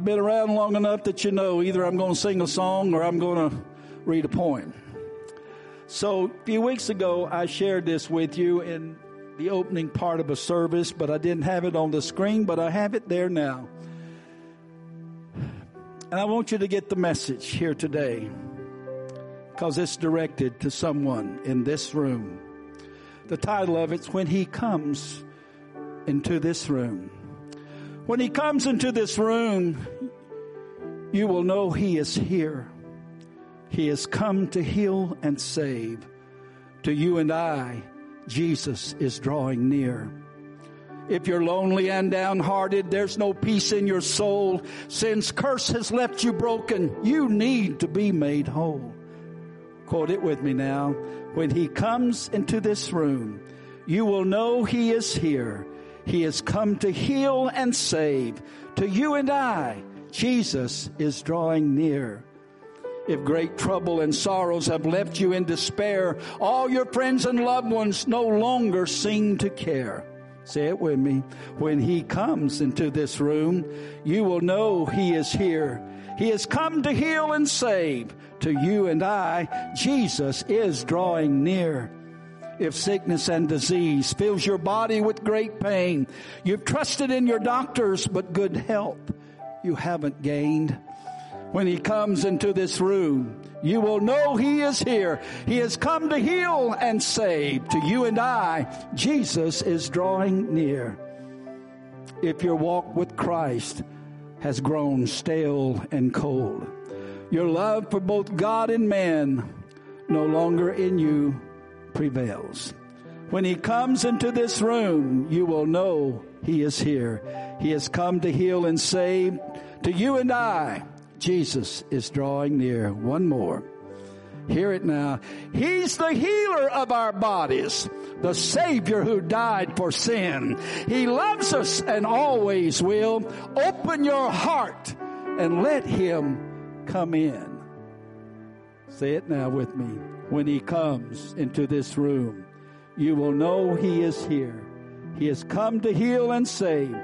I've been around long enough that you know either I'm going to sing a song or I'm going to read a poem. So, a few weeks ago, I shared this with you in the opening part of a service, but I didn't have it on the screen, but I have it there now. And I want you to get the message here today because it's directed to someone in this room. The title of it's When He Comes into This Room. When he comes into this room, you will know he is here. He has come to heal and save. To you and I, Jesus is drawing near. If you're lonely and downhearted, there's no peace in your soul. Sin's curse has left you broken. You need to be made whole. Quote it with me now. When he comes into this room, you will know he is here. He has come to heal and save. To you and I, Jesus is drawing near. If great trouble and sorrows have left you in despair, all your friends and loved ones no longer seem to care. Say it with me. When he comes into this room, you will know he is here. He has come to heal and save. To you and I, Jesus is drawing near if sickness and disease fills your body with great pain. You've trusted in your doctors, but good health you haven't gained. When he comes into this room, you will know he is here. He has come to heal and save. To you and I, Jesus is drawing near. If your walk with Christ has grown stale and cold, your love for both God and man no longer in you prevails. When he comes into this room, you will know he is here. He has come to heal and save. To you and I, Jesus is drawing near. One more. Hear it now. He's the healer of our bodies, the Savior who died for sin. He loves us and always will. Open your heart and let Him come in. Say it now with me when he comes into this room. You will know he is here. He has come to heal and save.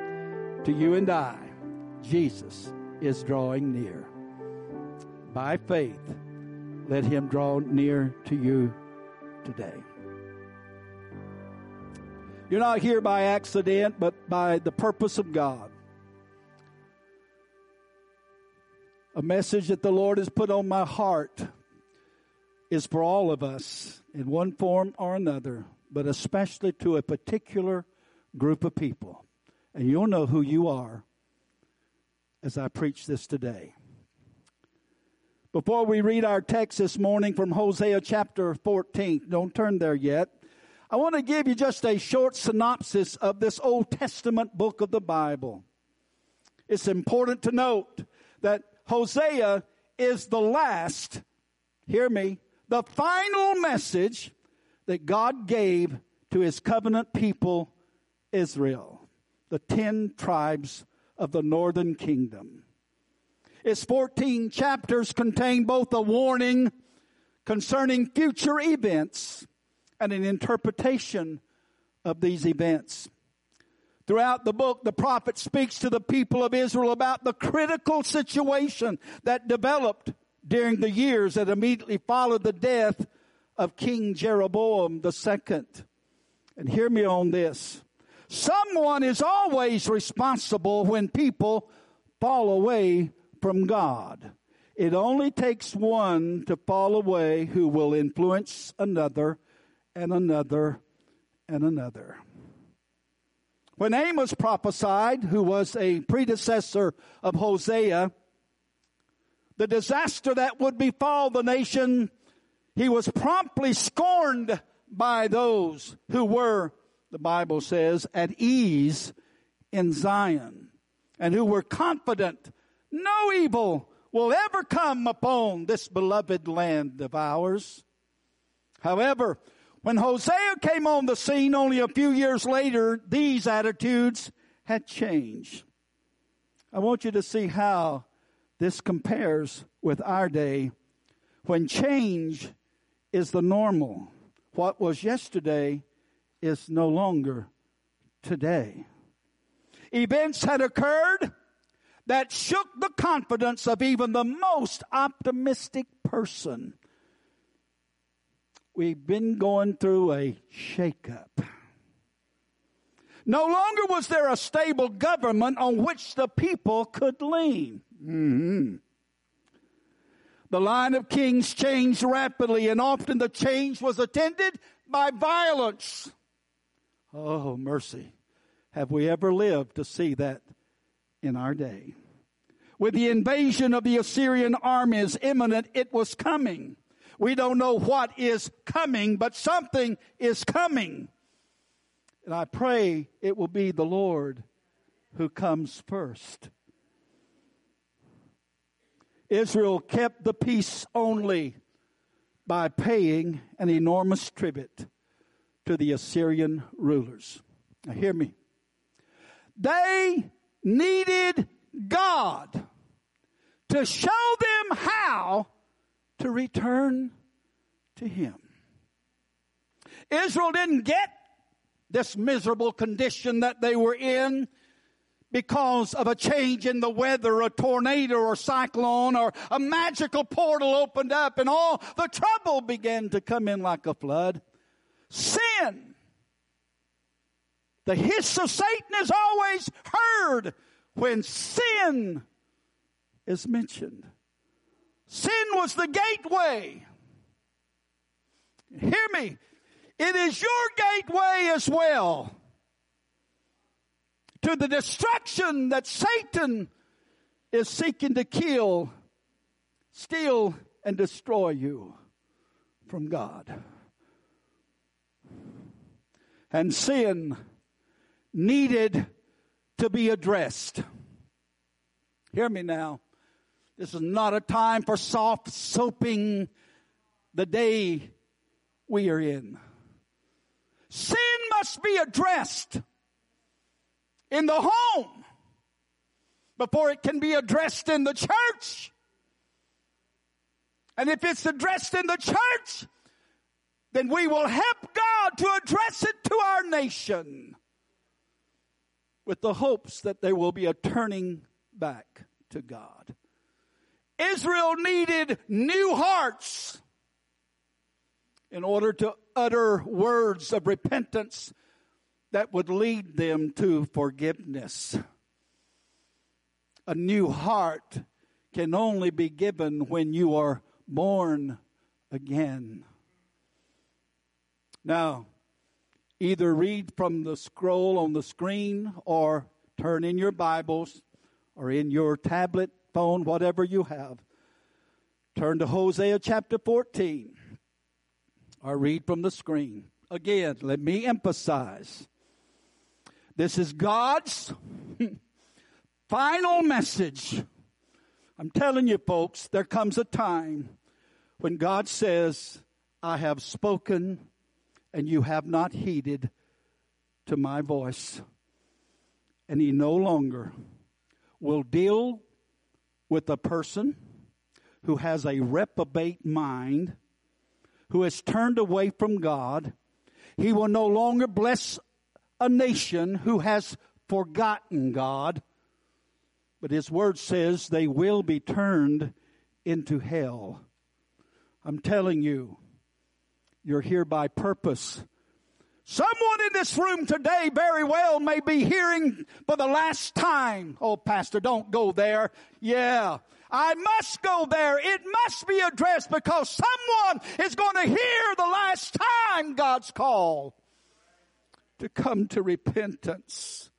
To you and I, Jesus is drawing near. By faith, let him draw near to you today. You're not here by accident, but by the purpose of God. A message that the Lord has put on my heart is for all of us in one form or another, but especially to a particular group of people. And you'll know who you are as I preach this today. Before we read our text this morning from Hosea chapter 14, don't turn there yet. I want to give you just a short synopsis of this Old Testament book of the Bible. It's important to note that Hosea is the last, hear me, the final message that God gave to his covenant people, Israel, the ten tribes of the northern kingdom. Its 14 chapters contain both a warning concerning future events and an interpretation of these events. Throughout the book, the prophet speaks to the people of Israel about the critical situation that developed during the years that immediately followed the death of King Jeroboam II. And hear me on this. Someone is always responsible when people fall away from God. It only takes one to fall away who will influence another and another and another. When Amos prophesied, who was a predecessor of Hosea, the disaster that would befall the nation, He was promptly scorned by those who were, the Bible says, at ease in Zion and who were confident no evil will ever come upon this beloved land of ours. However, when Hosea came on the scene only a few years later, these attitudes had changed. I want you to see how this compares with our day when change is the normal. What was yesterday is no longer today. Events had occurred that shook the confidence of even the most optimistic person. We've been going through a shakeup. No longer was there a stable government on which the people could lean. Mm-hmm. The line of kings changed rapidly, and often the change was attended by violence. Oh, mercy. Have we ever lived to see that in our day? With the invasion of the Assyrian armies imminent, it was coming. We don't know what is coming, but something is coming. And I pray it will be the Lord who comes first. Israel kept the peace only by paying an enormous tribute to the Assyrian rulers. Now, hear me. They needed God to show them how to return to Him. Israel didn't get this miserable condition that they were in because of a change in the weather, a tornado or cyclone or a magical portal opened up and all the trouble began to come in like a flood. Sin. The hiss of Satan is always heard when sin is mentioned. Sin was the gateway. Hear me. It is your gateway as well to the destruction that Satan is seeking to kill, steal, and destroy you from God. And sin needed to be addressed. Hear me now. This is not a time for soft soaping the day we are in. Sin must be addressed in the home before it can be addressed in the church. And if it's addressed in the church, then we will help God to address it to our nation with the hopes that there will be a turning back to God. Israel needed new hearts in order to utter words of repentance that would lead them to forgiveness. A new heart can only be given when you are born again. Now, either read from the scroll on the screen or turn in your Bibles or in your tablet, phone, whatever you have. Turn to Hosea chapter 14 or read from the screen. Again, let me emphasize this is God's final message. I'm telling you, folks, there comes a time when God says, I have spoken and you have not heeded to my voice. And He no longer will deal with a person who has a reprobate mind, who has turned away from God. He will no longer bless a nation who has forgotten God, but his word says they will be turned into hell. I'm telling you, you're here by purpose. Someone in this room today very well may be hearing for the last time, oh, Pastor, don't go there. Yeah, I must go there. It must be addressed because someone is going to hear the last time God's call to come to repentance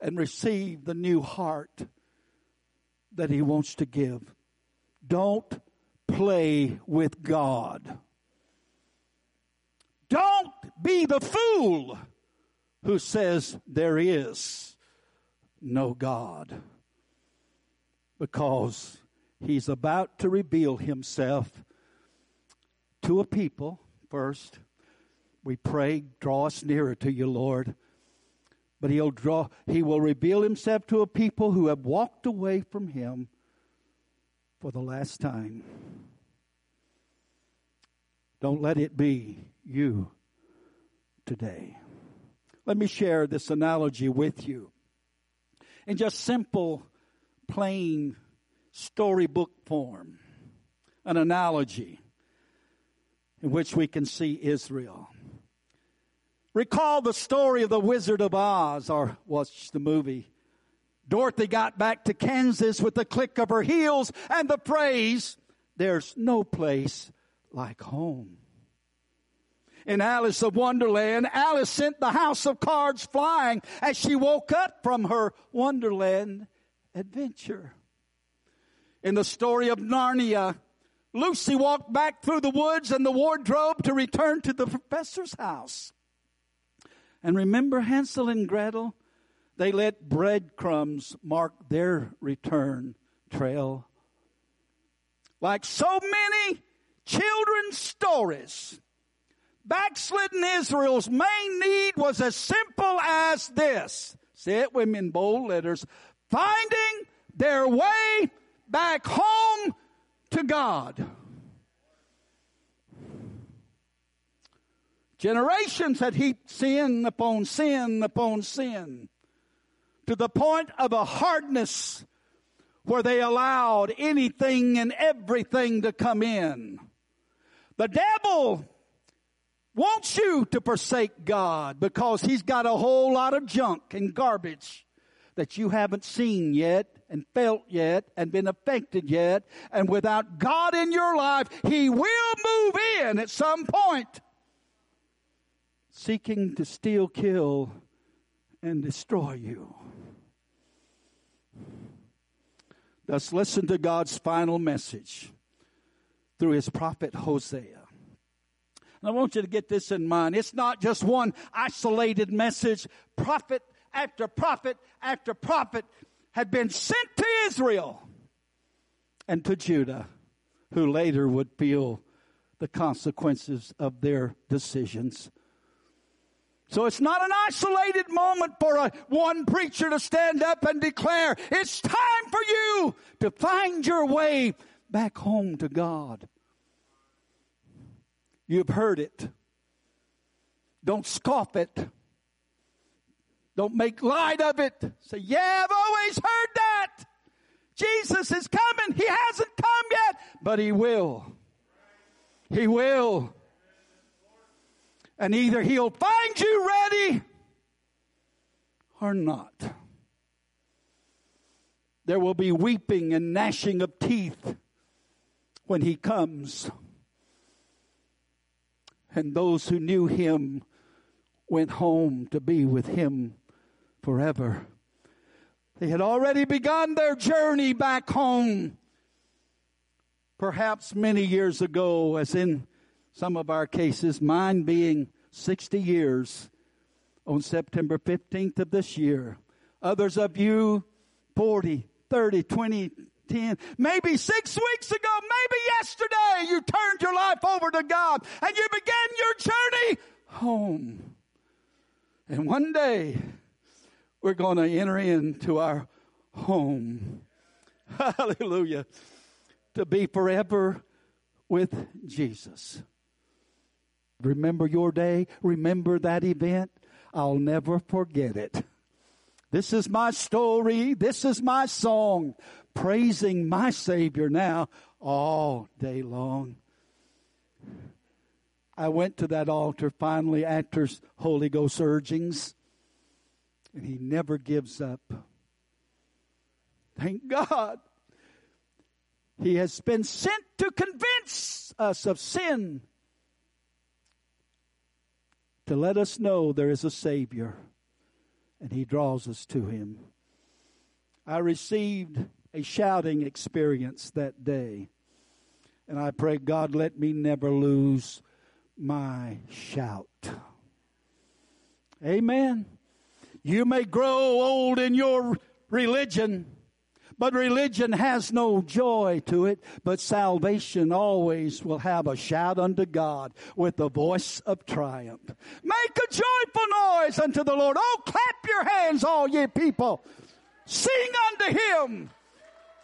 and receive the new heart that He wants to give. Don't play with God. Don't be the fool who says there is no God. Because he's about to reveal himself to a people first. We pray, draw us nearer to you, Lord. But he'll draw, he will reveal himself to a people who have walked away from him for the last time. Don't let it be you today. Let me share this analogy with you in just simple, plain storybook form. An analogy in which we can see Israel. Recall the story of the Wizard of Oz, or watch the movie. Dorothy got back to Kansas with the click of her heels and the phrase, There's no place like home. In Alice of Wonderland, Alice sent the house of cards flying as she woke up from her Wonderland adventure. In the story of Narnia, Lucy walked back through the woods and the wardrobe to return to the professor's house. And remember Hansel and Gretel? They let breadcrumbs mark their return trail. Like so many children's stories, backslidden Israel's main need was as simple as this. Say it with me in bold letters. Finding their way back home to God. Generations had heaped sin upon sin upon sin to the point of a hardness where they allowed anything and everything to come in. The devil wants you to forsake God because he's got a whole lot of junk and garbage that you haven't seen yet and felt yet and been affected yet. And without God in your life, He will move in at some point, seeking to steal, kill, and destroy you. Thus, listen to God's final message through His prophet Hosea. And I want you to get this in mind. It's not just one isolated message. Prophet after prophet after prophet had been sent to Israel and to Judah, who later would feel the consequences of their decisions. So it's not an isolated moment for a one preacher to stand up and declare, it's time for you to find your way back home to God. You've heard it. Don't scoff it. Don't make light of it. Say, yeah, I've always heard that. Jesus is coming. He hasn't come yet, but he will. He will. And either he'll find you ready or not. There will be weeping and gnashing of teeth when he comes. And those who knew him went home to be with him forever. They had already begun their journey back home. Perhaps many years ago, as in some of our cases, mine being 60 years on September 15th of this year. Others of you, 40, 30, 20, 10, maybe six weeks ago, maybe yesterday, you turned your life over to God and you began your journey home. And one day, we're going to enter into our home. Hallelujah. To be forever with Jesus. Remember your day. Remember that event. I'll never forget it. This is my story. This is my song. Praising my Savior now all day long. I went to that altar finally after Holy Ghost urgings and he never gives up. Thank God. He has been sent to convince us of sin, to let us know there is a Savior, and He draws us to Him. I received a shouting experience that day, and I pray, God, let me never lose my shout. Amen. You may grow old in your religion, but religion has no joy to it, but salvation always will have a shout unto God with the voice of triumph. Make a joyful noise unto the Lord. Oh, clap your hands, all ye people. Sing unto him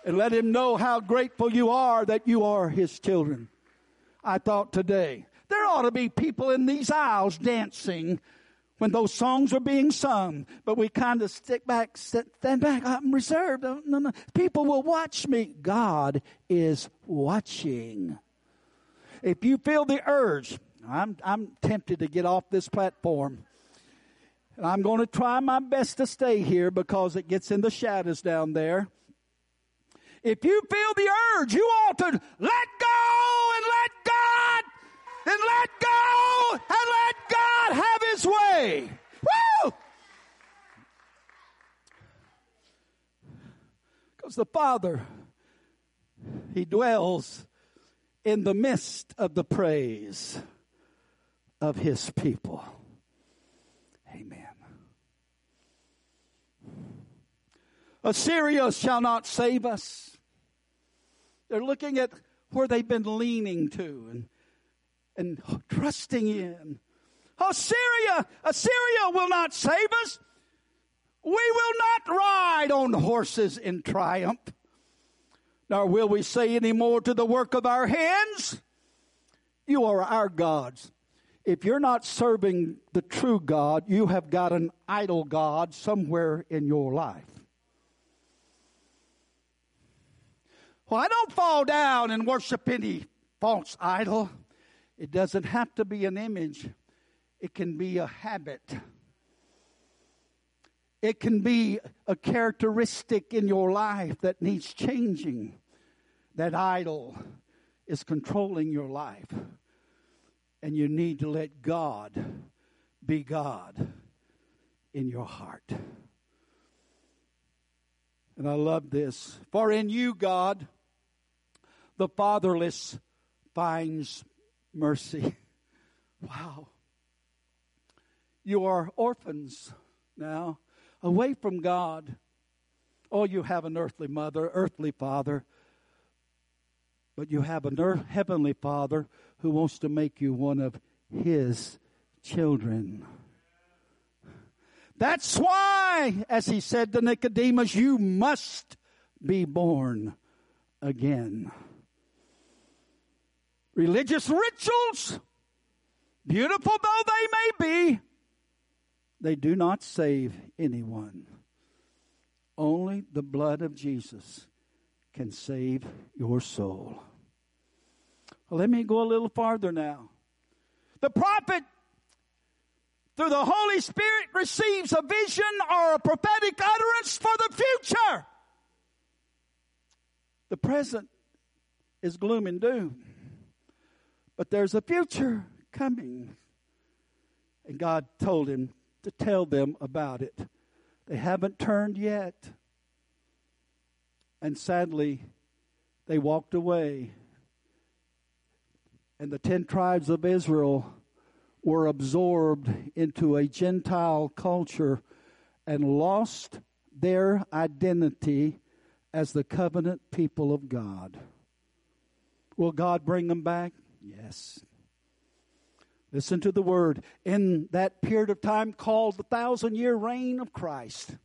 and let him know how grateful you are that you are his children. I thought today, there ought to be people in these aisles dancing when those songs are being sung, but we kind of stick back, stand back. Ah, I'm reserved. No, no. People will watch me. God is watching. If you feel the urge, I'm, I'm tempted to get off this platform. And I'm going to try my best to stay here because it gets in the shadows down there. If you feel the urge, you ought to let go and let God, and let go and let God have His way. Woo! Because the Father, He dwells in the midst of the praise of His people. Amen. Assyria shall not save us. They're looking at where they've been leaning to and, and trusting in. Assyria, Assyria will not save us. We will not ride on horses in triumph, nor will we say any more to the work of our hands, You are our gods. If you're not serving the true God, you have got an idol God somewhere in your life. Well, I don't fall down and worship any false idol. It doesn't have to be an image, it can be a habit. It can be a characteristic in your life that needs changing. That idol is controlling your life. And you need to let God be God in your heart. And I love this. For in you, God, the fatherless finds mercy. Wow. You are orphans now, away from God. Oh, you have an earthly mother, earthly father, but you have earth, heavenly father who wants to make you one of his children. That's why, as he said to Nicodemus, you must be born again religious rituals, beautiful though they may be, they do not save anyone. Only the blood of Jesus can save your soul. Well, let me go a little farther now. The prophet, through the Holy Spirit, receives a vision or a prophetic utterance for the future. The present is gloom and doom. But there's a future coming. And God told him to tell them about it. They haven't turned yet. And sadly, they walked away. And the ten tribes of Israel were absorbed into a Gentile culture and lost their identity as the covenant people of God. Will God bring them back? Yes. Listen to the word. In that period of time called the thousand year reign of Christ,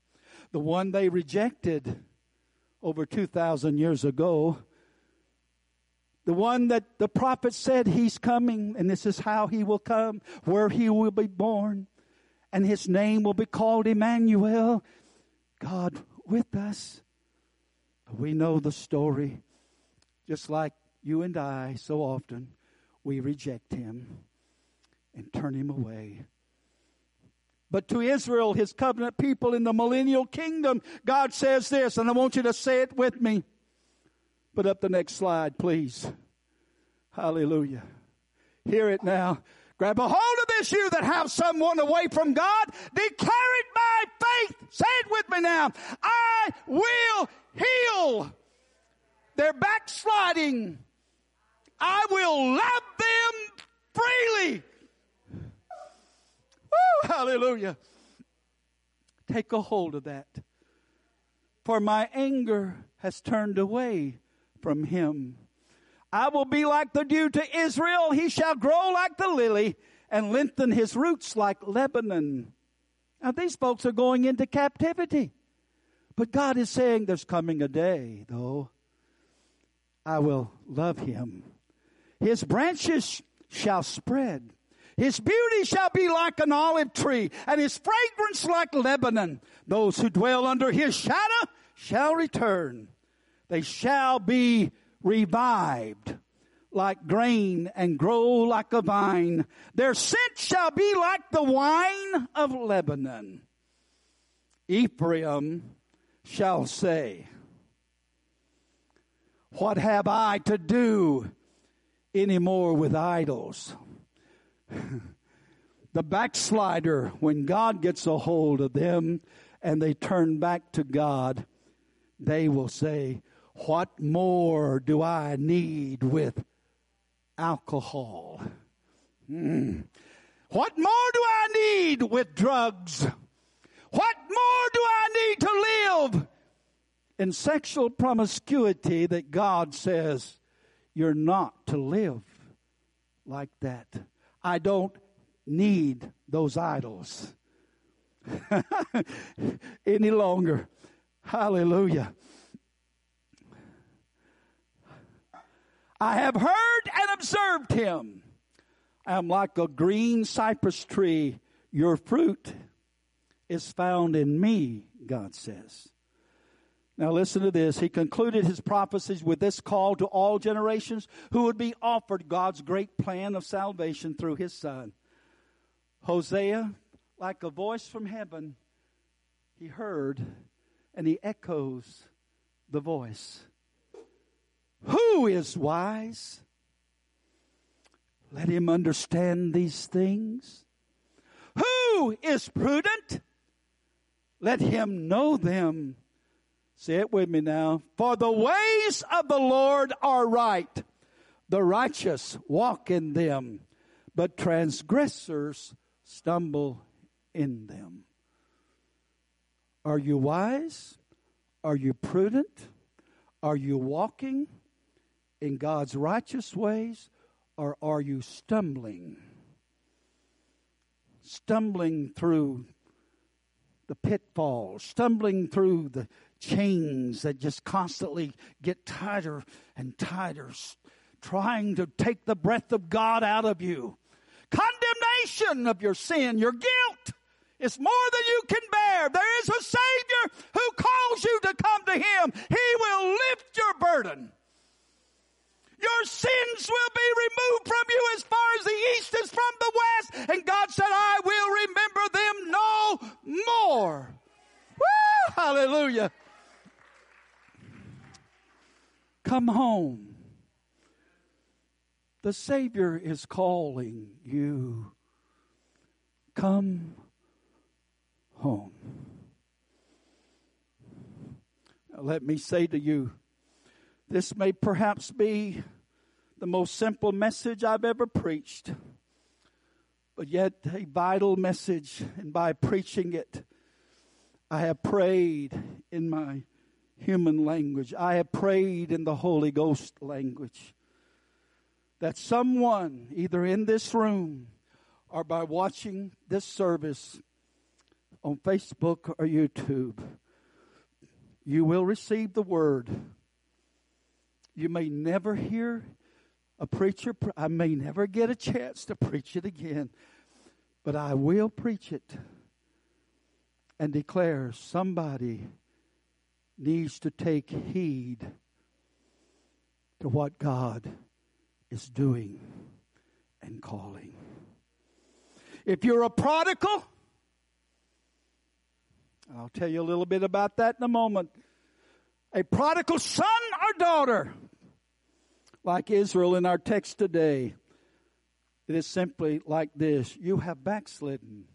the one they rejected over 2,000 years ago, the one that the prophet said he's coming, and this is how he will come, where he will be born, and his name will be called Emmanuel, God with us. We know the story, just like you and I so often we reject him and turn him away. But to Israel, his covenant people in the millennial kingdom, God says this, and I want you to say it with me. Put up the next slide, please. Hallelujah. Hear it now. Grab a hold of this, you that have someone away from God. Declare it by faith. Say it with me now. I will heal their backsliding I will love them freely. Woo, hallelujah. Take a hold of that. For my anger has turned away from him. I will be like the dew to Israel. He shall grow like the lily and lengthen his roots like Lebanon. Now, these folks are going into captivity. But God is saying there's coming a day, though, I will love him. His branches shall spread. His beauty shall be like an olive tree, and his fragrance like Lebanon. Those who dwell under his shadow shall return. They shall be revived like grain and grow like a vine. Their scent shall be like the wine of Lebanon. Ephraim shall say, What have I to do anymore with idols? the backslider, when God gets a hold of them and they turn back to God, they will say, What more do I need with alcohol? Mm. What more do I need with drugs? What more do I need to live in sexual promiscuity that God says you're not to live like that? I don't need those idols any longer. Hallelujah. I have heard and observed him. I am like a green cypress tree. Your fruit is found in me, God says. Now listen to this. He concluded his prophecies with this call to all generations who would be offered God's great plan of salvation through his son. Hosea, like a voice from heaven, he heard and he echoes the voice. Who is wise? Let him understand these things. Who is prudent? Let him know them. Say it with me now. For the ways of the Lord are right. The righteous walk in them, but transgressors stumble in them. Are you wise? Are you prudent? Are you walking in God's righteous ways? Or are you stumbling? Stumbling through the pitfalls, stumbling through the chains that just constantly get tighter and tighter, trying to take the breath of God out of you. Condemnation of your sin, your guilt is more than you can bear. There is a Savior who calls you to come to Him. He will lift your burden. Your sins will be removed from you as far as the east is from the west. And God said, I will remember them no more. Woo! Hallelujah. Come home. The Savior is calling you. Come home. Let me say to you, this may perhaps be the most simple message I've ever preached, but yet a vital message. And by preaching it, I have prayed in my human language, I have prayed in the Holy Ghost language. That someone, either in this room or by watching this service on Facebook or YouTube, you will receive the word you may never hear a preacher, I may never get a chance to preach it again, but I will preach it and declare somebody needs to take heed to what God is doing and calling. If you're a prodigal, I'll tell you a little bit about that in a moment a prodigal son or daughter, like Israel in our text today. It is simply like this you have backslidden.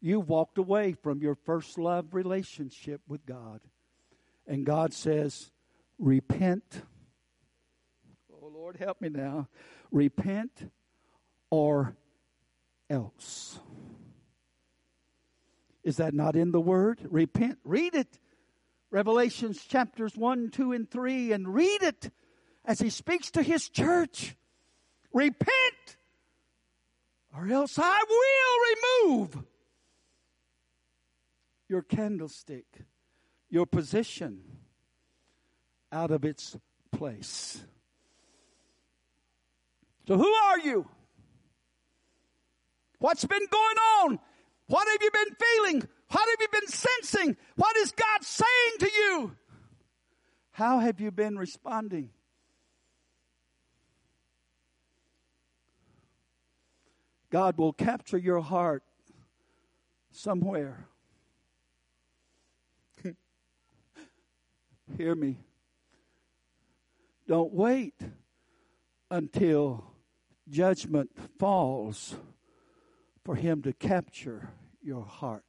You walked away from your first love relationship with God. And God says, Repent. Oh, Lord, help me now. Repent or else. Is that not in the Word? Repent. Read it. Revelations chapters 1, 2, and 3, and read it as he speaks to his church. Repent, or else I will remove your candlestick, your position out of its place. So, who are you? What's been going on? What have you been feeling? What have you been sensing? What is God saying to you? How have you been responding? God will capture your heart somewhere. Hear me. Don't wait until judgment falls for Him to capture your heart.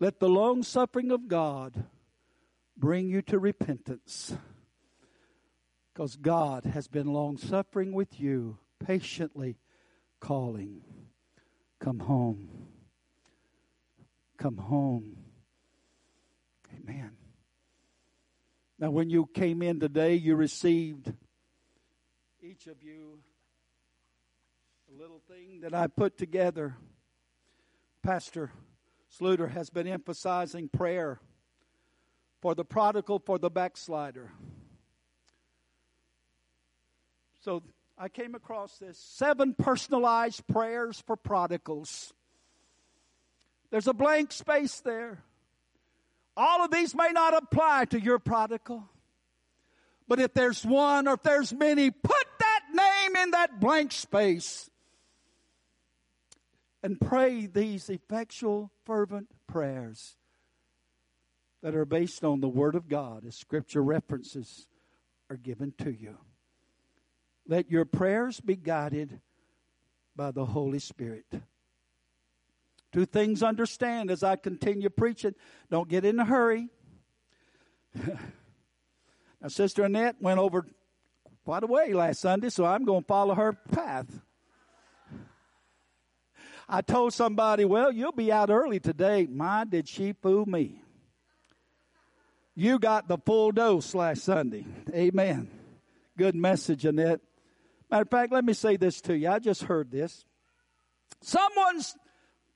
Let the long suffering of God bring you to repentance. Because God has been long suffering with you, patiently calling, Come home. Come home. Amen. Now, when you came in today, you received, each of you, a little thing that I put together. Pastor Sluter has been emphasizing prayer for the prodigal, for the backslider. So I came across this seven personalized prayers for prodigals. There's a blank space there. All of these may not apply to your prodigal. But if there's one or if there's many, put that name in that blank space and pray these effectual, fervent prayers that are based on the Word of God as Scripture references are given to you. Let your prayers be guided by the Holy Spirit. Two things understand as I continue preaching. Don't get in a hurry. now, Sister Annette went over quite a way last Sunday, so I'm going to follow her path. I told somebody, well, you'll be out early today. My, did she fool me. You got the full dose last Sunday. Amen. Good message, Annette. Matter of fact, let me say this to you. I just heard this. Someone's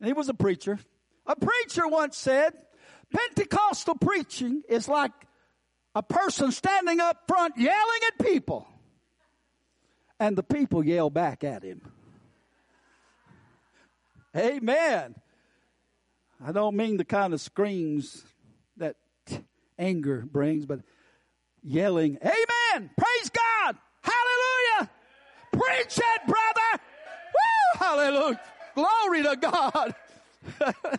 he was a preacher. A preacher once said, Pentecostal preaching is like a person standing up front yelling at people, and the people yell back at him. Amen. I don't mean the kind of screams that anger brings, but yelling, Amen! Praise God! Hallelujah! Preach it, brother! Woo! Hallelujah! Glory to God.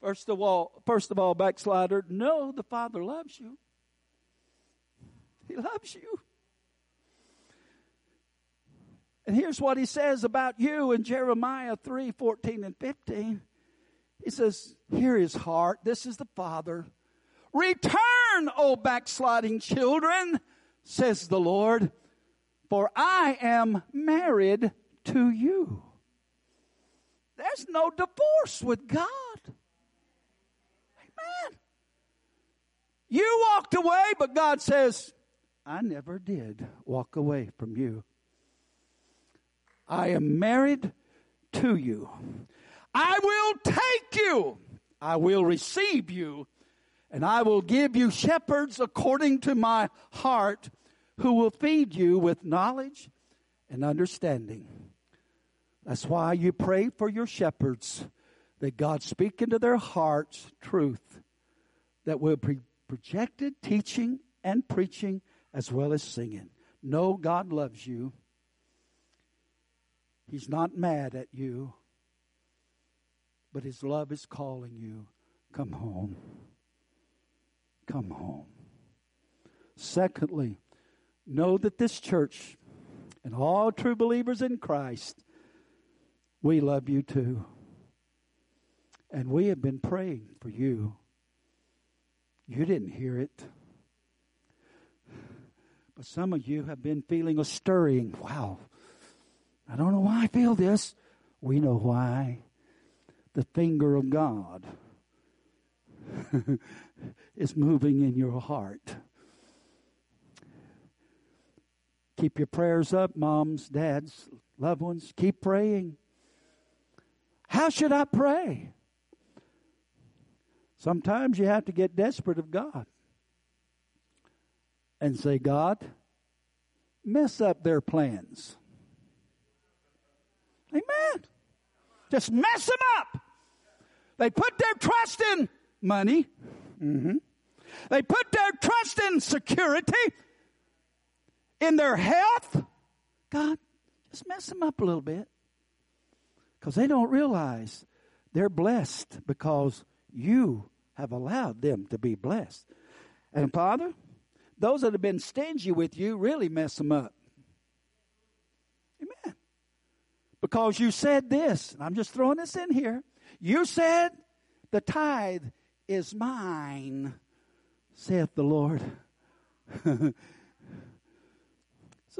first of all, first of all, backslider, know the Father loves you. He loves you. And here's what he says about you in Jeremiah 3 14 and 15. He says, Hear his heart. This is the Father. Return, O backsliding children, says the Lord, for I am married to you. There's no divorce with God. Amen. You walked away, but God says, I never did walk away from you. I am married to you. I will take you. I will receive you. And I will give you shepherds according to my heart who will feed you with knowledge and understanding. That's why you pray for your shepherds that God speak into their hearts truth that will be projected, teaching and preaching as well as singing. Know God loves you. He's not mad at you, but His love is calling you. Come home. Come home. Secondly, know that this church and all true believers in Christ we love you too. And we have been praying for you. You didn't hear it. But some of you have been feeling a stirring. Wow. I don't know why I feel this. We know why. The finger of God is moving in your heart. Keep your prayers up, moms, dads, loved ones. Keep praying. How should I pray? Sometimes you have to get desperate of God and say, God, mess up their plans. Amen. Just mess them up. They put their trust in money. Mm-hmm. They put their trust in security, in their health. God, just mess them up a little bit. Because they don't realize they're blessed because you have allowed them to be blessed. And Father, those that have been stingy with you really mess them up. Amen. Because you said this, and I'm just throwing this in here. You said the tithe is mine, saith the Lord. so,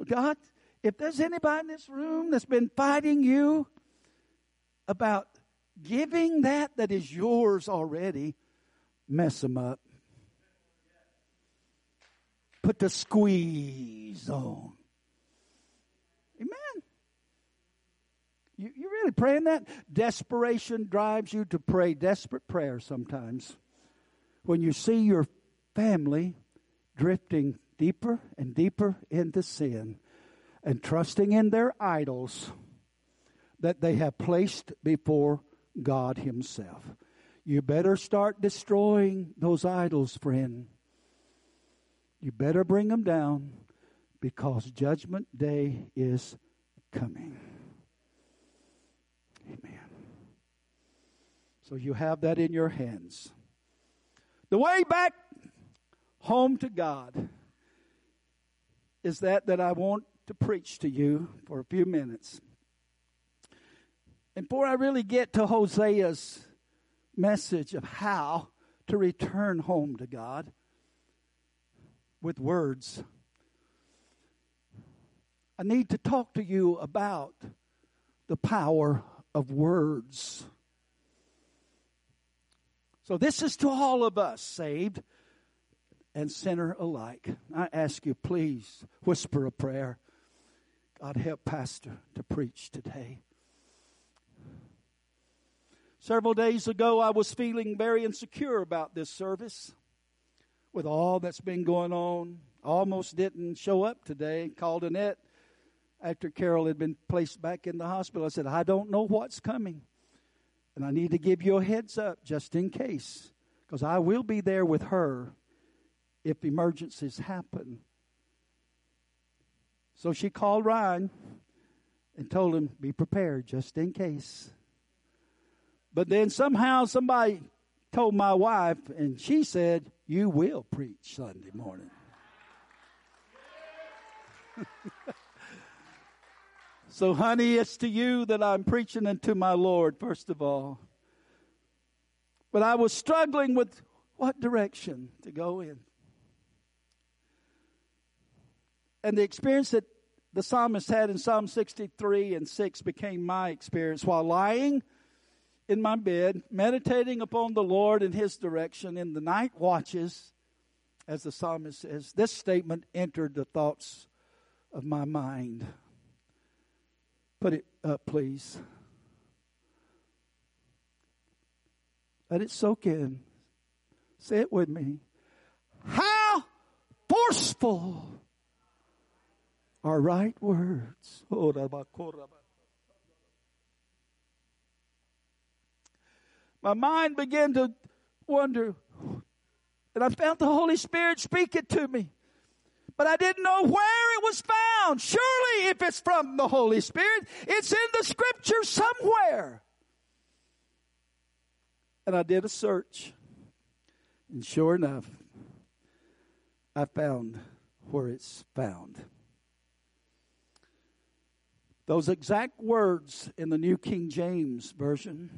God, if there's anybody in this room that's been fighting you about giving that that is yours already, mess them up. Put the squeeze on. Amen. You, you really praying that? Desperation drives you to pray desperate prayers sometimes. When you see your family drifting deeper and deeper into sin and trusting in their idols that they have placed before God Himself. You better start destroying those idols, friend. You better bring them down because Judgment Day is coming. Amen. So you have that in your hands. The way back home to God is that that I want to preach to you for a few minutes. And before I really get to Hosea's message of how to return home to God with words, I need to talk to you about the power of words. So, this is to all of us, saved and sinner alike. I ask you, please whisper a prayer. God, help Pastor to preach today. Several days ago, I was feeling very insecure about this service with all that's been going on. Almost didn't show up today. Called Annette after Carol had been placed back in the hospital. I said, I don't know what's coming. And I need to give you a heads up just in case, because I will be there with her if emergencies happen. So she called Ryan and told him, Be prepared just in case. But then somehow somebody told my wife, and she said, You will preach Sunday morning. so, honey, it's to you that I'm preaching and to my Lord, first of all. But I was struggling with what direction to go in. And the experience that the psalmist had in Psalm 63 and 6 became my experience while lying in my bed, meditating upon the Lord and His direction in the night watches, as the psalmist says, this statement entered the thoughts of my mind. Put it up, please. Let it soak in. Say it with me. How forceful are right words. Oh, my mind began to wonder. And I felt the Holy Spirit speak it to me. But I didn't know where it was found. Surely, if it's from the Holy Spirit, it's in the scripture somewhere. And I did a search. And sure enough, I found where it's found. Those exact words in the New King James Version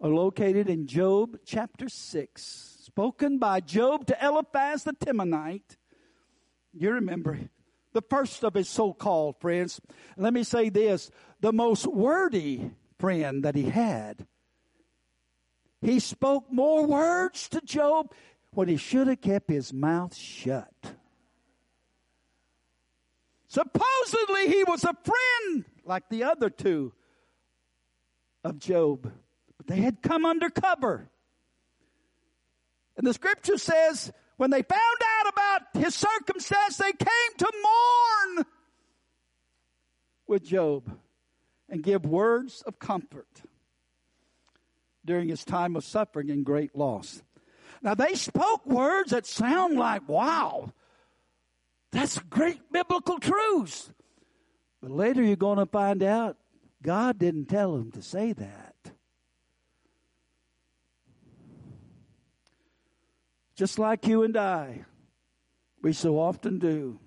are located in Job chapter 6, spoken by Job to Eliphaz the Temanite. You remember the first of his so-called friends. Let me say this, the most wordy friend that he had. He spoke more words to Job when he should have kept his mouth shut. Supposedly he was a friend like the other two of Job, they had come under cover. And the scripture says when they found out about his circumstance, they came to mourn with Job and give words of comfort during his time of suffering and great loss. Now they spoke words that sound like, wow, that's great biblical truths. But later you're going to find out God didn't tell them to say that. Just like you and I, we so often do.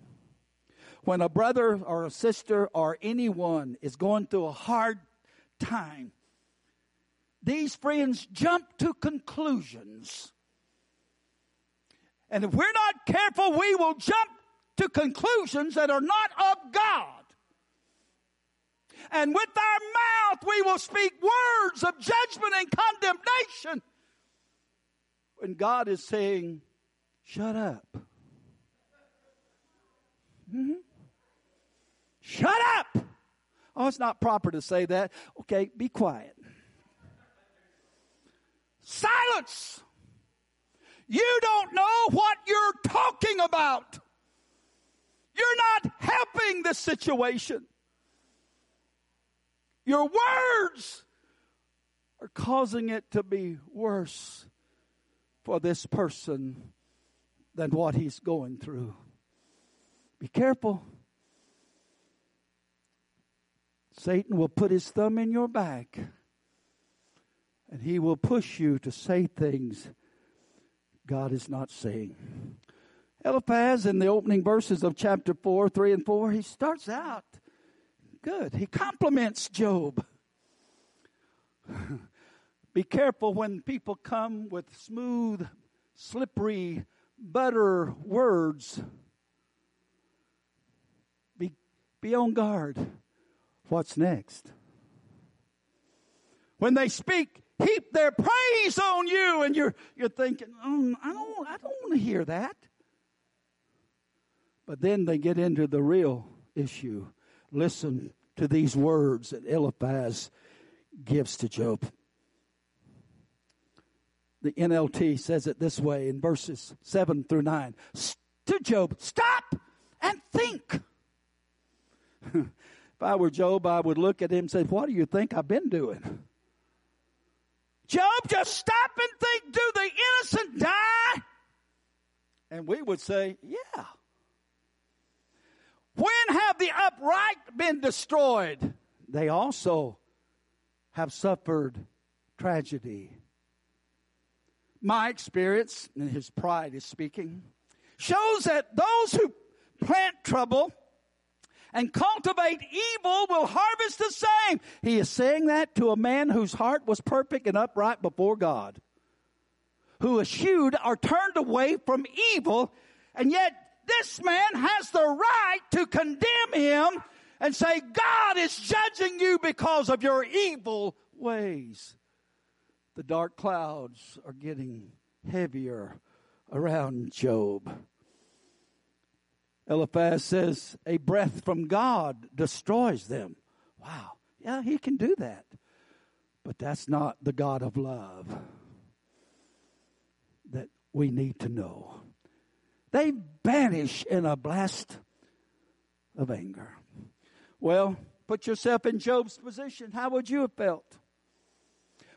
When a brother or a sister or anyone is going through a hard time, these friends jump to conclusions. And if we're not careful, we will jump to conclusions that are not of God. And with our mouth, we will speak words of judgment and condemnation when God is saying, Shut up. Mm-hmm. Shut up. Oh, it's not proper to say that. Okay, be quiet. Silence. You don't know what you're talking about. You're not helping the situation. Your words are causing it to be worse for this person than what he's going through. Be careful. Satan will put his thumb in your back and he will push you to say things God is not saying. Eliphaz, in the opening verses of chapter 4, 3 and 4, he starts out good. He compliments Job. Be careful when people come with smooth, slippery, butter words. Be, be on guard. What's next? When they speak, heap their praise on you, and you're, you're thinking, oh, I don't, I don't want to hear that. But then they get into the real issue. Listen to these words that Eliphaz gives to Job. The NLT says it this way in verses 7 through 9. To Job, stop and think. if I were Job, I would look at him and say, What do you think I've been doing? Job, just stop and think. Do the innocent die? And we would say, Yeah. When have the upright been destroyed? They also have suffered tragedy. My experience, and his pride is speaking, shows that those who plant trouble and cultivate evil will harvest the same. He is saying that to a man whose heart was perfect and upright before God, who eschewed or turned away from evil, and yet this man has the right to condemn him and say, God is judging you because of your evil ways. The dark clouds are getting heavier around Job. Eliphaz says, A breath from God destroys them. Wow. Yeah, he can do that. But that's not the God of love that we need to know. They vanish in a blast of anger. Well, put yourself in Job's position. How would you have felt?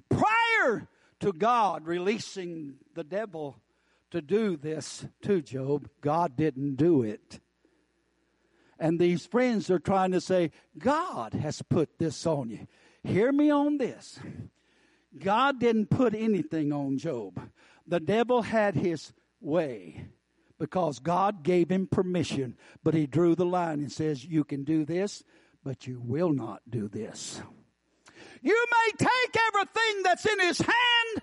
Prior to God releasing the devil to do this to Job, God didn't do it. And these friends are trying to say, God has put this on you. Hear me on this. God didn't put anything on Job. The devil had his way because God gave him permission, but he drew the line and says, You can do this, but you will not do this. You may take everything that's in his hand,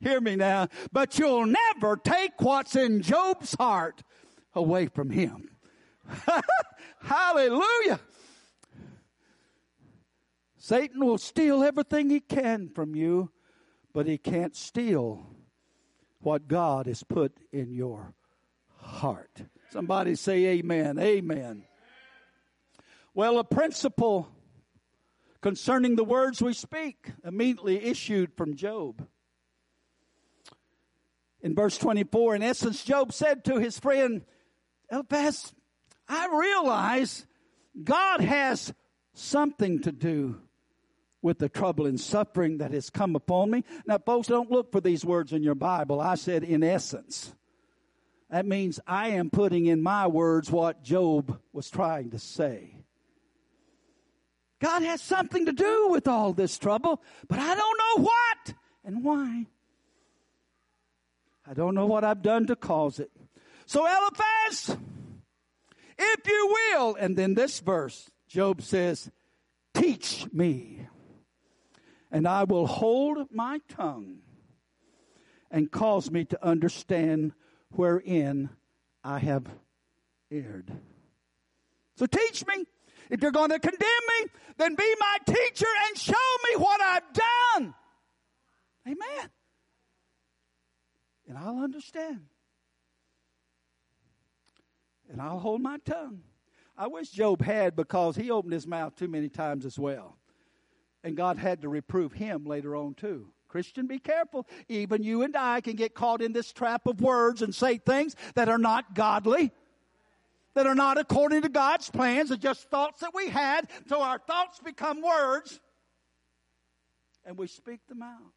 hear me now, but you'll never take what's in Job's heart away from him. Hallelujah. Satan will steal everything he can from you, but he can't steal what God has put in your heart. Somebody say amen. Amen. Well, a principle concerning the words we speak immediately issued from Job. In verse 24, in essence, Job said to his friend Eliphaz, I realize God has something to do with the trouble and suffering that has come upon me. Now, folks, don't look for these words in your Bible. I said, in essence. That means I am putting in my words what Job was trying to say. God has something to do with all this trouble, but I don't know what and why. I don't know what I've done to cause it. So, Eliphaz, if you will, and then this verse, Job says, Teach me and I will hold my tongue and cause me to understand wherein I have erred. So teach me. If you're going to condemn me, then be my teacher and show me what I've done. Amen. And I'll understand. And I'll hold my tongue. I wish Job had because he opened his mouth too many times as well. And God had to reprove him later on, too. Christian, be careful. Even you and I can get caught in this trap of words and say things that are not godly, that are not according to God's plans, are just thoughts that we had. So our thoughts become words, and we speak them out.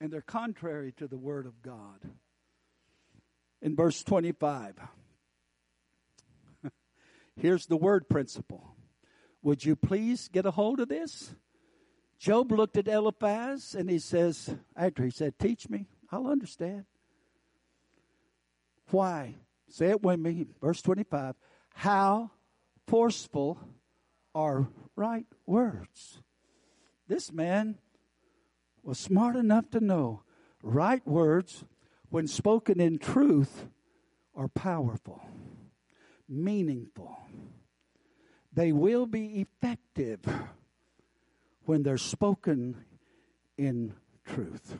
And they're contrary to the Word of God. In verse 25, here's the word principle would you please get a hold of this? Job looked at Eliphaz and he says, after he said, Teach me, I'll understand. Why? Say it with me, verse 25. How forceful are right words? This man was smart enough to know right words, when spoken in truth, are powerful, meaningful they will be effective when they're spoken in truth.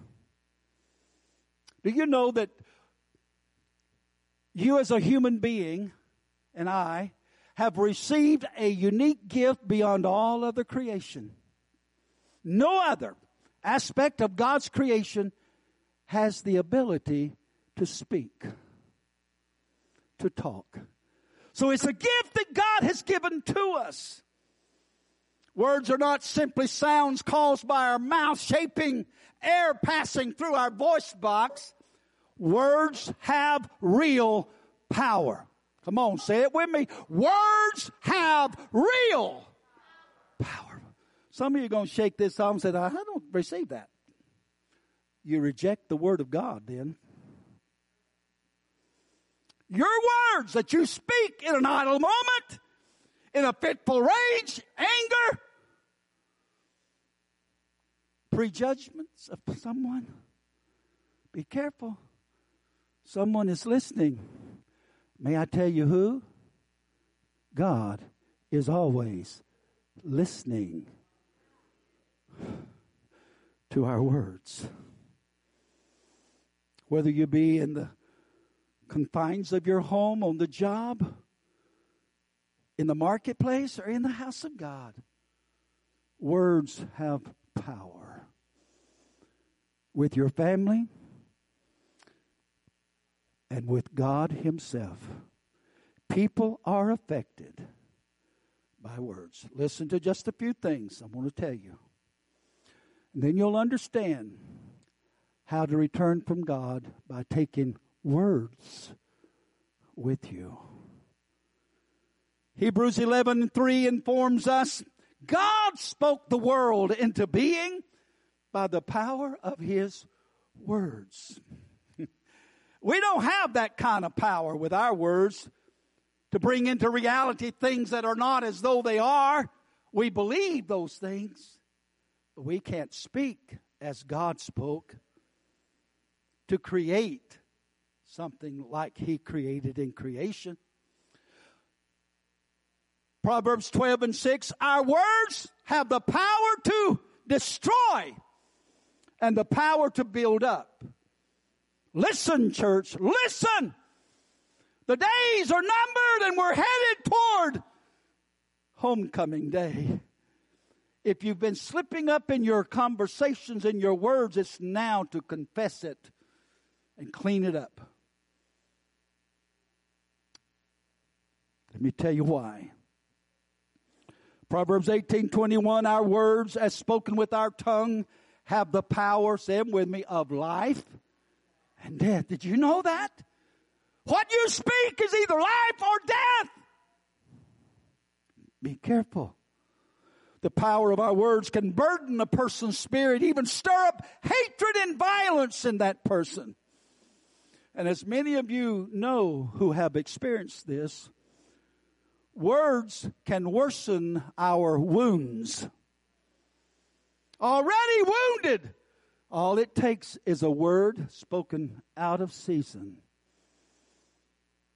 Do you know that you, as a human being, and I, have received a unique gift beyond all other creation? No other aspect of God's creation has the ability to speak, to talk. So it's a gift that God has given to us. Words are not simply sounds caused by our mouth shaping air passing through our voice box. Words have real power. Come on, say it with me. Words have real power. Some of you are going to shake this off and say, I don't receive that. You reject the word of God then. Your words that you speak in an idle moment, in a fitful rage, anger, prejudgments of someone. Be careful. Someone is listening. May I tell you who? God is always listening to our words. Whether you be in the confines of your home, on the job, in the marketplace, or in the house of God. Words have power. With your family and with God Himself. People are affected by words. Listen to just a few things I'm going to tell you. And then you'll understand how to return from God by taking words with you. Hebrews 11 3 informs us God spoke the world into being by the power of his words. We don't have that kind of power with our words to bring into reality things that are not as though they are. We believe those things, but we can't speak as God spoke to create something like He created in creation. Proverbs 12 and 6, our words have the power to destroy and the power to build up. Listen, church, listen. The days are numbered and we're headed toward homecoming day. If you've been slipping up in your conversations and your words, it's now to confess it and clean it up. Let me tell you why. Proverbs 18:21 our words as spoken with our tongue have the power say them with me of life and death. Did you know that? What you speak is either life or death. Be careful. The power of our words can burden a person's spirit, even stir up hatred and violence in that person. And as many of you know who have experienced this, words can worsen our wounds. Already wounded. All it takes is a word spoken out of season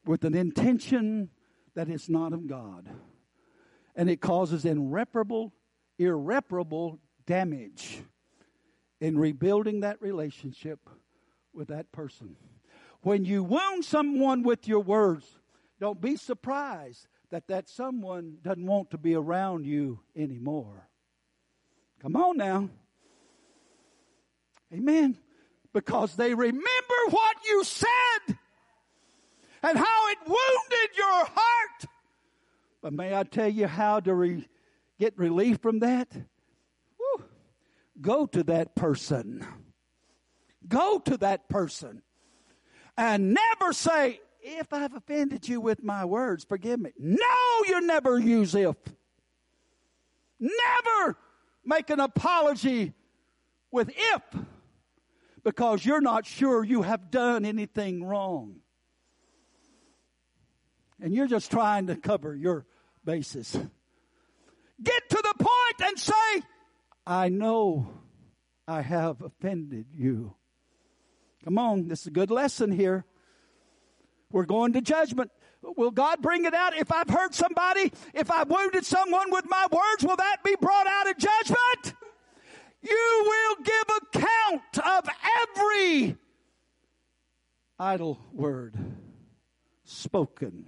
with an intention that is not of God. And it causes irreparable, irreparable damage in rebuilding that relationship with that person. When you wound someone with your words, don't be surprised that that someone doesn't want to be around you anymore. Come on now. Amen. Because they remember what you said and how it wounded your heart. But may I tell you how to re- get relief from that? Woo. Go to that person. Go to that person. And never say, if I've offended you with my words, forgive me. No, you never use if. Never make an apology with if because you're not sure you have done anything wrong. And you're just trying to cover your bases. Get to the point and say, I know I have offended you. Come on, this is a good lesson here. We're going to judgment. Will God bring it out? If I've hurt somebody, if I've wounded someone with my words, will that be brought out in judgment? You will give account of every idle word spoken.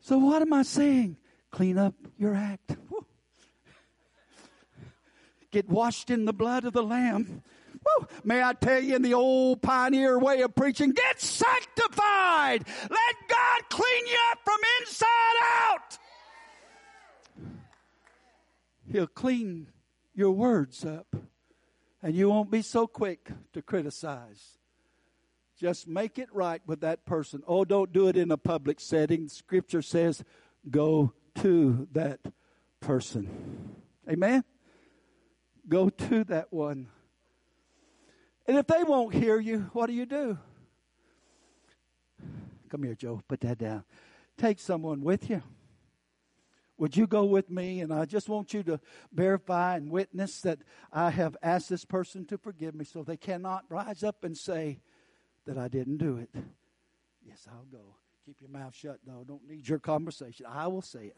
So, what am I saying? Clean up your act. Get washed in the blood of the Lamb. Woo. May I tell you in the old pioneer way of preaching, get sanctified. Let God clean you up from inside out. He'll clean your words up and you won't be so quick to criticize. Just make it right with that person. Oh, don't do it in a public setting. Scripture says, go to that person. Amen? Go to that one. And if they won't hear you, what do you do? Come here, Joe. Put that down. Take someone with you. Would you go with me? And I just want you to verify and witness that I have asked this person to forgive me so they cannot rise up and say that I didn't do it. Yes, I'll go. Keep your mouth shut, though. Don't need your conversation. I will say it.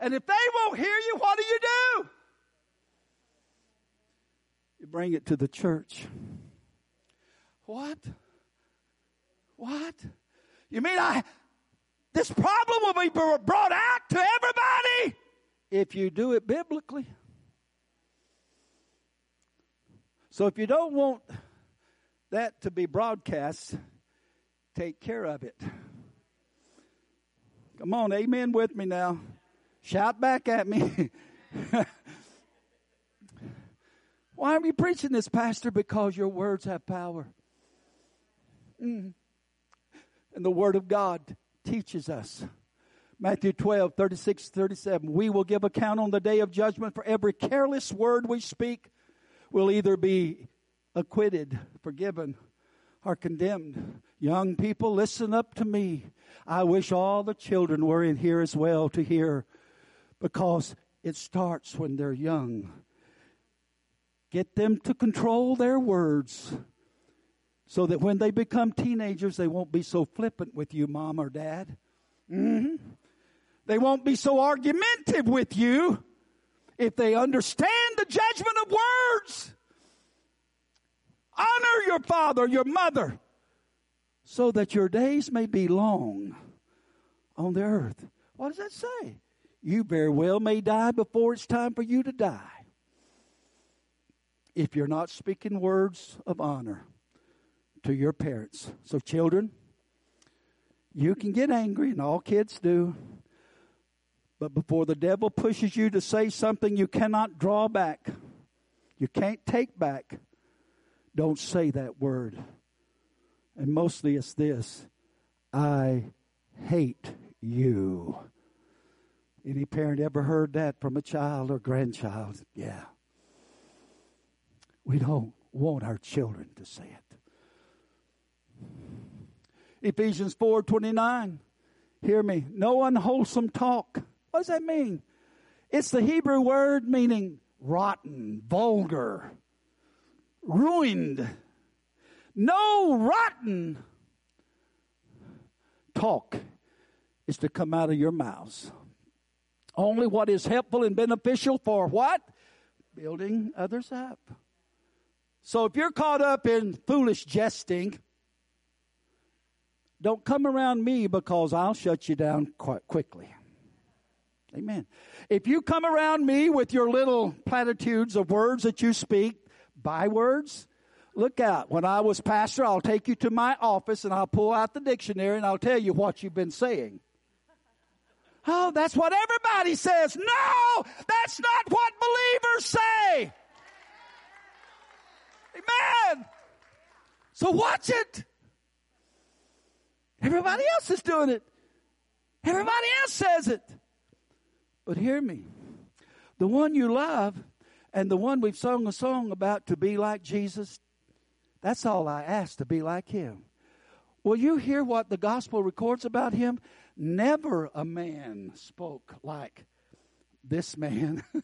And if they won't hear you, what do you do? You bring it to the church. What? What? You mean I this problem will be brought out to everybody if you do it biblically. So if you don't want that to be broadcast, take care of it. Come on, amen with me now. Shout back at me. Why are you preaching this, Pastor? Because your words have power. Mm. And the Word of God teaches us. Matthew 12, 36, 37. We will give account on the day of judgment for every careless word we speak will either be acquitted, forgiven, or condemned. Young people, listen up to me. I wish all the children were in here as well to hear because it starts when they're young. Get them to control their words so that when they become teenagers, they won't be so flippant with you, mom or dad. Mm-hmm. They won't be so argumentative with you if they understand the judgment of words. Honor your father, your mother, so that your days may be long on the earth. What does that say? You very well may die before it's time for you to die. If you're not speaking words of honor to your parents. So, children, you can get angry, and all kids do. But before the devil pushes you to say something you cannot draw back, you can't take back, don't say that word. And mostly it's this I hate you. Any parent ever heard that from a child or grandchild? Yeah. We don't want our children to say it. Ephesians 4:29. Hear me. No unwholesome talk. What does that mean? It's the Hebrew word meaning rotten, vulgar, ruined. No rotten talk is to come out of your mouths. Only what is helpful and beneficial for what? Building others up. So if you're caught up in foolish jesting, don't come around me because I'll shut you down quite quickly. Amen. If you come around me with your little platitudes of words that you speak, bywords, look out. When I was pastor, I'll take you to my office and I'll pull out the dictionary and I'll tell you what you've been saying. Oh, that's what everybody says. No, that's not what believers say. Amen. So watch it. Everybody else is doing it. Everybody else says it. But hear me. The one you love and the one we've sung a song about to be like Jesus, that's all I ask to be like him. Will you hear what the gospel records about him? Never a man spoke like this man.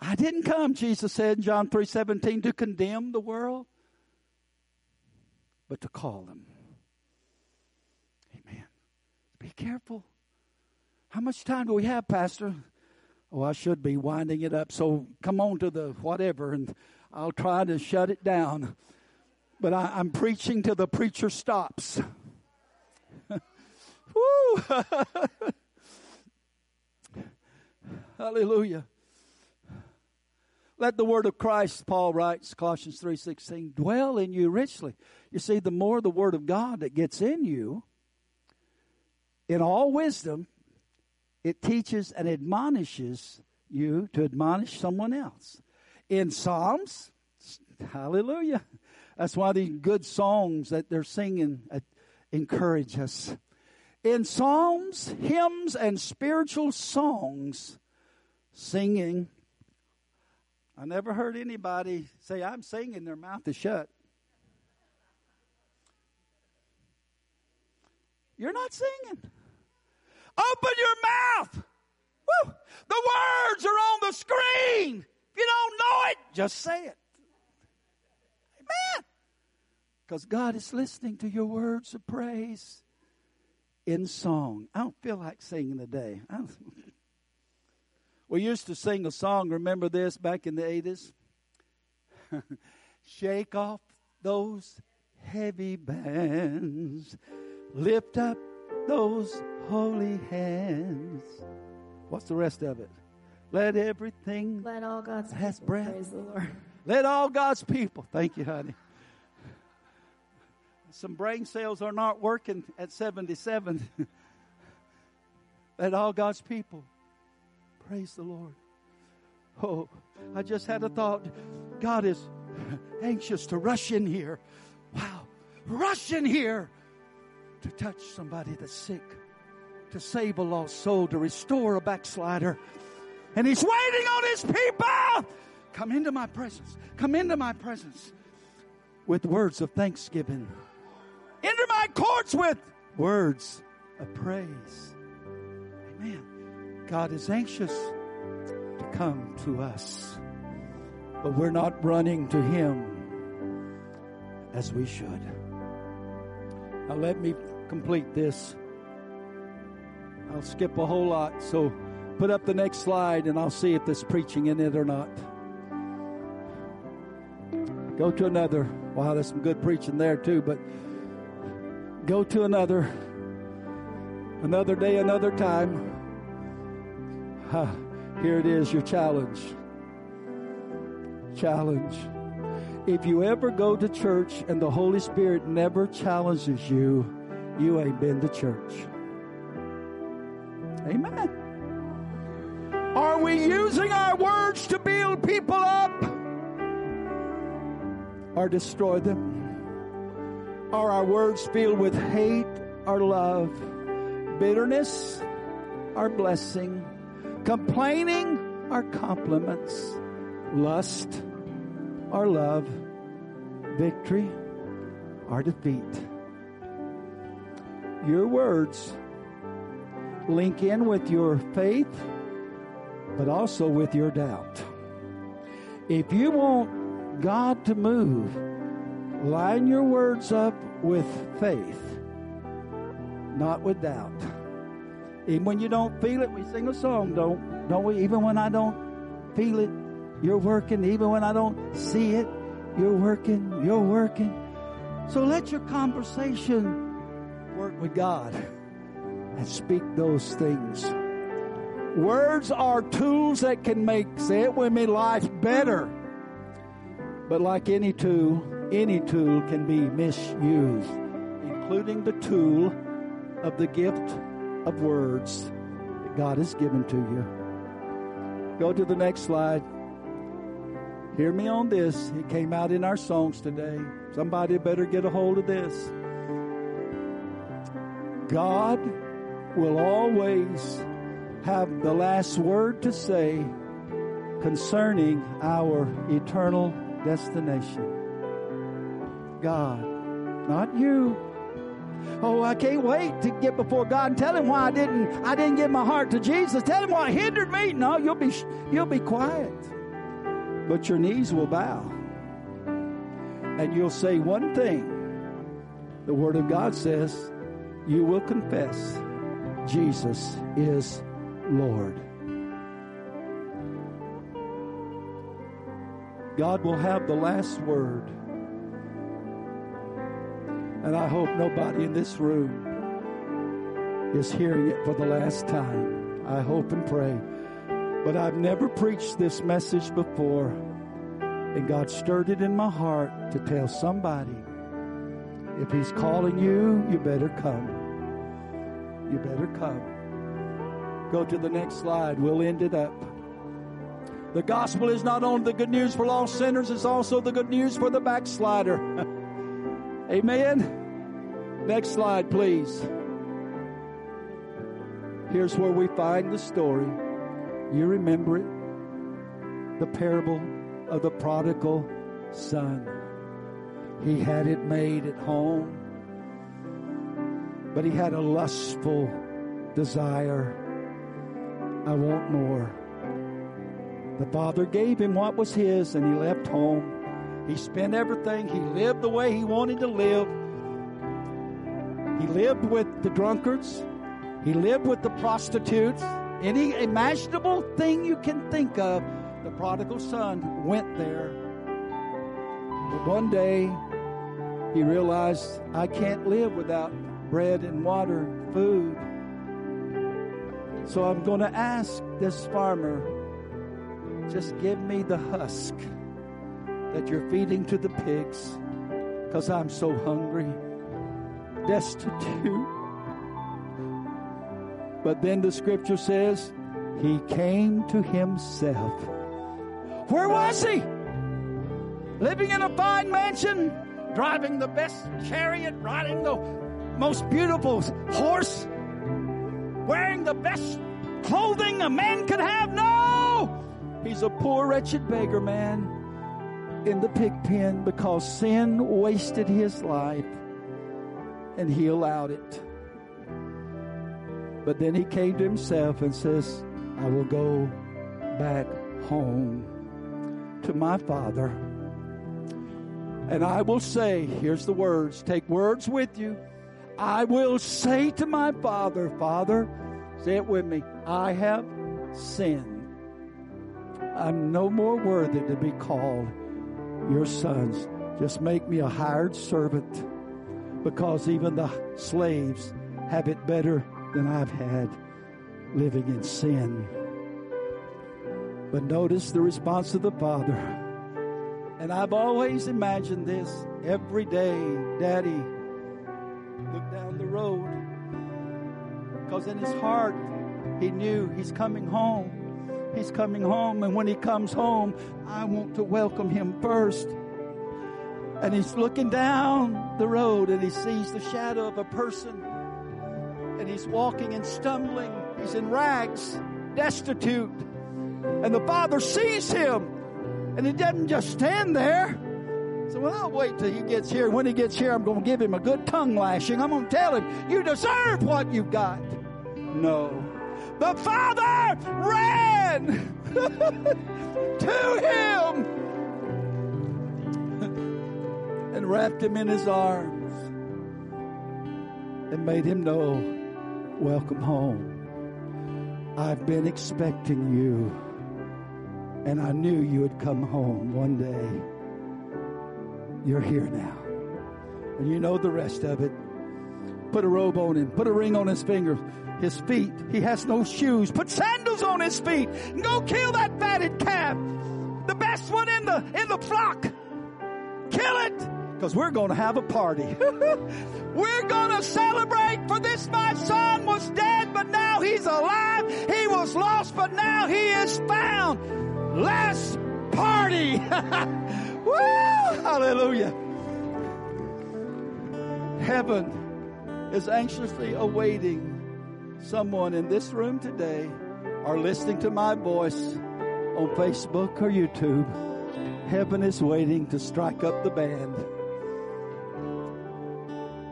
I didn't come, Jesus said in John 3 17, to condemn the world, but to call them. Be careful. How much time do we have, Pastor? Oh, I should be winding it up. So come on to the whatever, and I'll try to shut it down. But I, am preaching till the preacher stops. Woo! Hallelujah. Let the word of Christ, Paul writes, Colossians 3:16, dwell in you richly. You see, the more the word of God that gets in you, in all wisdom, it teaches and admonishes you to admonish someone else. In Psalms, hallelujah. That's why these good songs that they're singing encourage us. In psalms, hymns, and spiritual songs, singing I never heard anybody say, I'm singing, their mouth is shut. You're not singing. Open your mouth. Woo! The words are on the screen. If you don't know it, just say it. Amen. Because God is listening to your words of praise in song. I don't feel like singing today. We used to sing a song, remember this, back in the 80s? Shake off those heavy bands, lift up those holy hands. What's the rest of it? Let everything let all God's has people breath. praise the Lord. Let all God's people. Thank you, honey. Some brain cells are not working at 77. Let all God's people Praise the Lord. Oh, I just had a thought. God is anxious to rush in here. Wow. Rush in here to touch somebody that's sick, to save a lost soul, to restore a backslider. And He's waiting on His people. Come into my presence. Come into my presence with words of thanksgiving. Enter my courts with words of praise. Amen. God is anxious to come to us, but we're not running to Him as we should. Now, let me complete this. I'll skip a whole lot. So put up the next slide and I'll see if there's preaching in it or not. Go to another. Wow, there's some good preaching there too, but go to another. Another day, another time. here it is, your challenge. Challenge. If you ever go to church and the Holy Spirit never challenges you, you ain't been to church. Amen. Are we using our words to build people up? or destroy them? Are our words filled with hate or love, bitterness or blessing, complaining or compliments, lust or love, victory or defeat? Your words link in with your faith, but also with your doubt. If you want God to move, line your words up with faith, not with doubt. Even when you don't feel it, we sing a song, don't don't we? Even when I don't feel it, you're working. Even when I don't see it, you're working. You're working. So let your conversation work with God and speak those things. Words are tools that can make, say it with me, life better. But like any tool, any tool can be misused, including the tool of the gift of words that God has given to you. Go to the next slide. Hear me on this. It came out in our songs today. Somebody better get a hold of this. God will always have the last word to say concerning our eternal destination. God, not you. Oh, I can't wait to get before God and tell him why I didn't I didn't give my heart to Jesus. Tell him why hindered me. No, you'll be you'll be quiet. But your knees will bow. And you'll say one thing. The word of God says, you will confess Jesus is Lord. God will have the last word. And I hope nobody in this room is hearing it for the last time. I hope and pray. But I've never preached this message before. And God stirred it in my heart to tell somebody if He's calling you, you better come. You better come. Go to the next slide. We'll end it up. The gospel is not only the good news for lost sinners, it's also the good news for the backslider. Amen. Next slide, please. Here's where we find the story. You remember it? The parable of the prodigal son. He had it made at home, but he had a lustful desire. I want more. The father gave him what was his and he left home. He spent everything. He lived the way he wanted to live. He lived with the drunkards. He lived with the prostitutes. Any imaginable thing you can think of, the prodigal son went there. But one day, he realized, I can't live without bread and water, food. So I'm going to ask this farmer just give me the husk that you're feeding to the pigs because I'm so hungry, destitute. But then the scripture says, He came to Himself. Where was He? Living in a fine mansion, driving the best chariot, riding the most beautiful horse, wearing the best clothing a man could have? No! He's a poor, wretched beggar man in the pig pen because sin wasted his life and he allowed it. But then he came to himself and says, I will go back home to my father. And I will say, here's the words, take words with you. I will say to my father, Father, Say it with me. I have sinned. I'm no more worthy to be called your sons. Just make me a hired servant because even the slaves have it better than I've had living in sin. But notice the response of the Father. And I've always imagined this every day, Daddy, the road. Because in his heart, he knew he's coming home. He's coming home, and when he comes home, I want to welcome him first. And he's looking down the road and he sees the shadow of a person. And he's walking and stumbling. He's in rags, destitute. And the father sees him. And he doesn't just stand there. So, well, I'll wait till he gets here. When he gets here, I'm going to give him a good tongue lashing. I'm going to tell him, you deserve what you've got. No. The father ran to him and wrapped him in his arms and made him know, welcome home. I've been expecting you and I knew you would come home one day. You're here now. And you know the rest of it. Put a robe on him. Put a ring on his finger. His feet. He has no shoes. Put sandals on his feet. And go kill that fatted calf. The best one in the, in the flock. Kill it. Because we're going to have a party. we're going to celebrate for this my son was dead, but now he's alive. He was lost, but now he is found. Let's party. Woo! Hallelujah. Heaven is anxiously awaiting someone in this room today or listening to my voice on Facebook or YouTube. Heaven is waiting to strike up the band.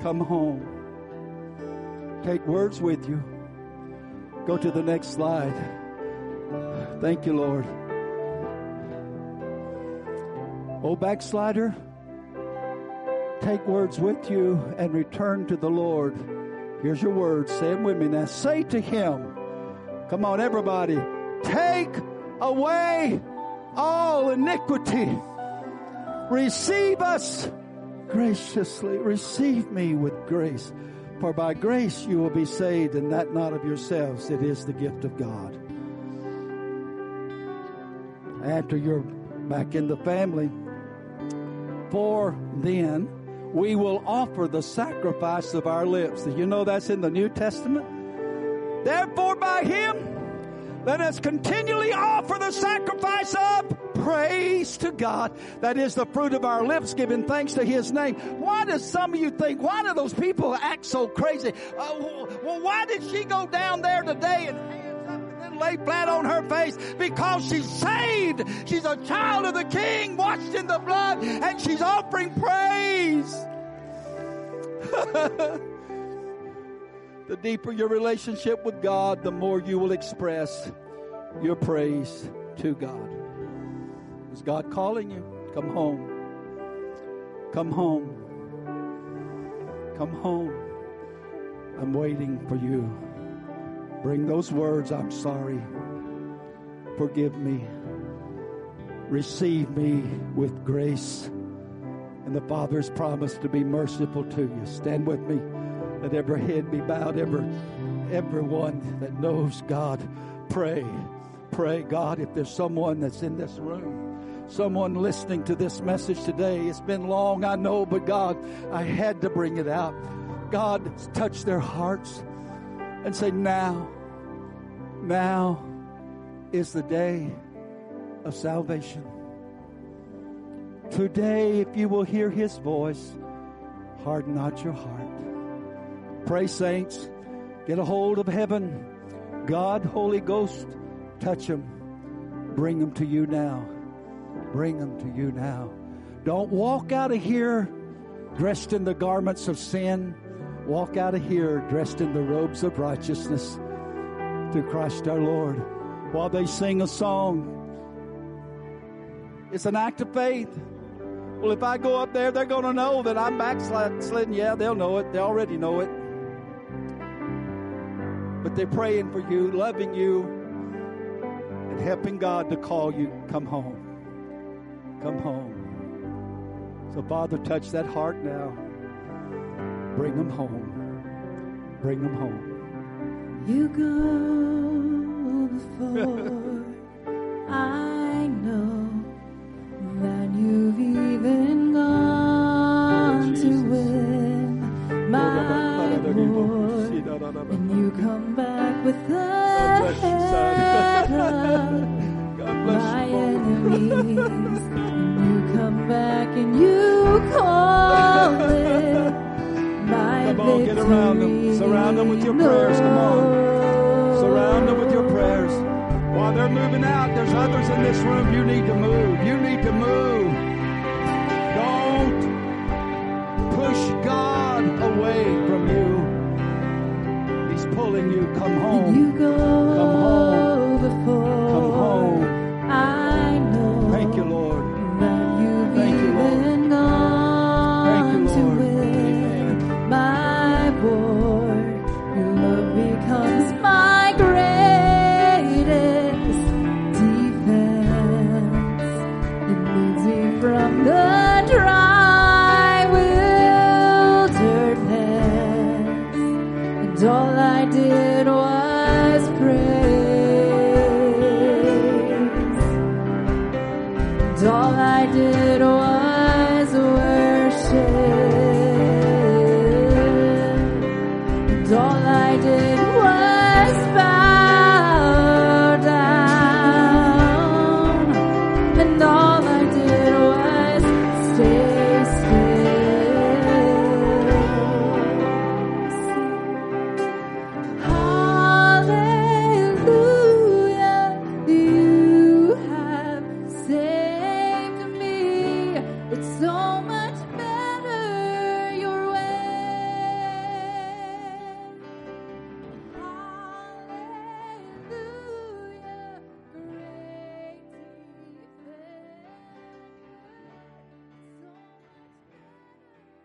Come home. Take words with you. Go to the next slide. Thank you, Lord. Oh, backslider, take words with you and return to the Lord. Here's your words. Say them with me now. Say to him, come on, everybody, take away all iniquity. Receive us graciously. Receive me with grace. For by grace you will be saved, and that not of yourselves. It is the gift of God. After you're back in the family, for then we will offer the sacrifice of our lips. You know that's in the New Testament? Therefore, by him, let us continually offer the sacrifice of praise to God. That is the fruit of our lips, giving thanks to His name. Why does some of you think, why do those people act so crazy? Uh, well, why did she go down there today and lay flat on her face? Because she's saved. She's a child of the King, washed in the blood, and she's offering praise. the deeper your relationship with God, the more you will express your praise to God. Is God calling you? Come home. Come home. Come home. I'm waiting for you. Bring those words, I'm sorry. Forgive me. Receive me with grace. And the Father's promise to be merciful to you. Stand with me. Let every head be bowed, every everyone that knows God, pray. Pray, God, if there's someone that's in this room, someone listening to this message today, it's been long, I know, but God, I had to bring it out. God, touch their hearts and say, now, now is the day of salvation. Today, if you will hear his voice, harden not your heart. Pray, saints. Get a hold of heaven. God, Holy Ghost, touch them. Bring them to you now. Bring them to you now. Don't walk out of here dressed in the garments of sin. Walk out of here dressed in the robes of righteousness through Christ our Lord. While they sing a song, it's an act of faith. Well, if I go up there, they're going to know that I'm backsliding. Yeah, they'll know it. They already know it. But they're praying for you, loving you, and helping God to call you, come home. Come home. So, Father, touch that heart now. Bring them home. Bring them home. You go before.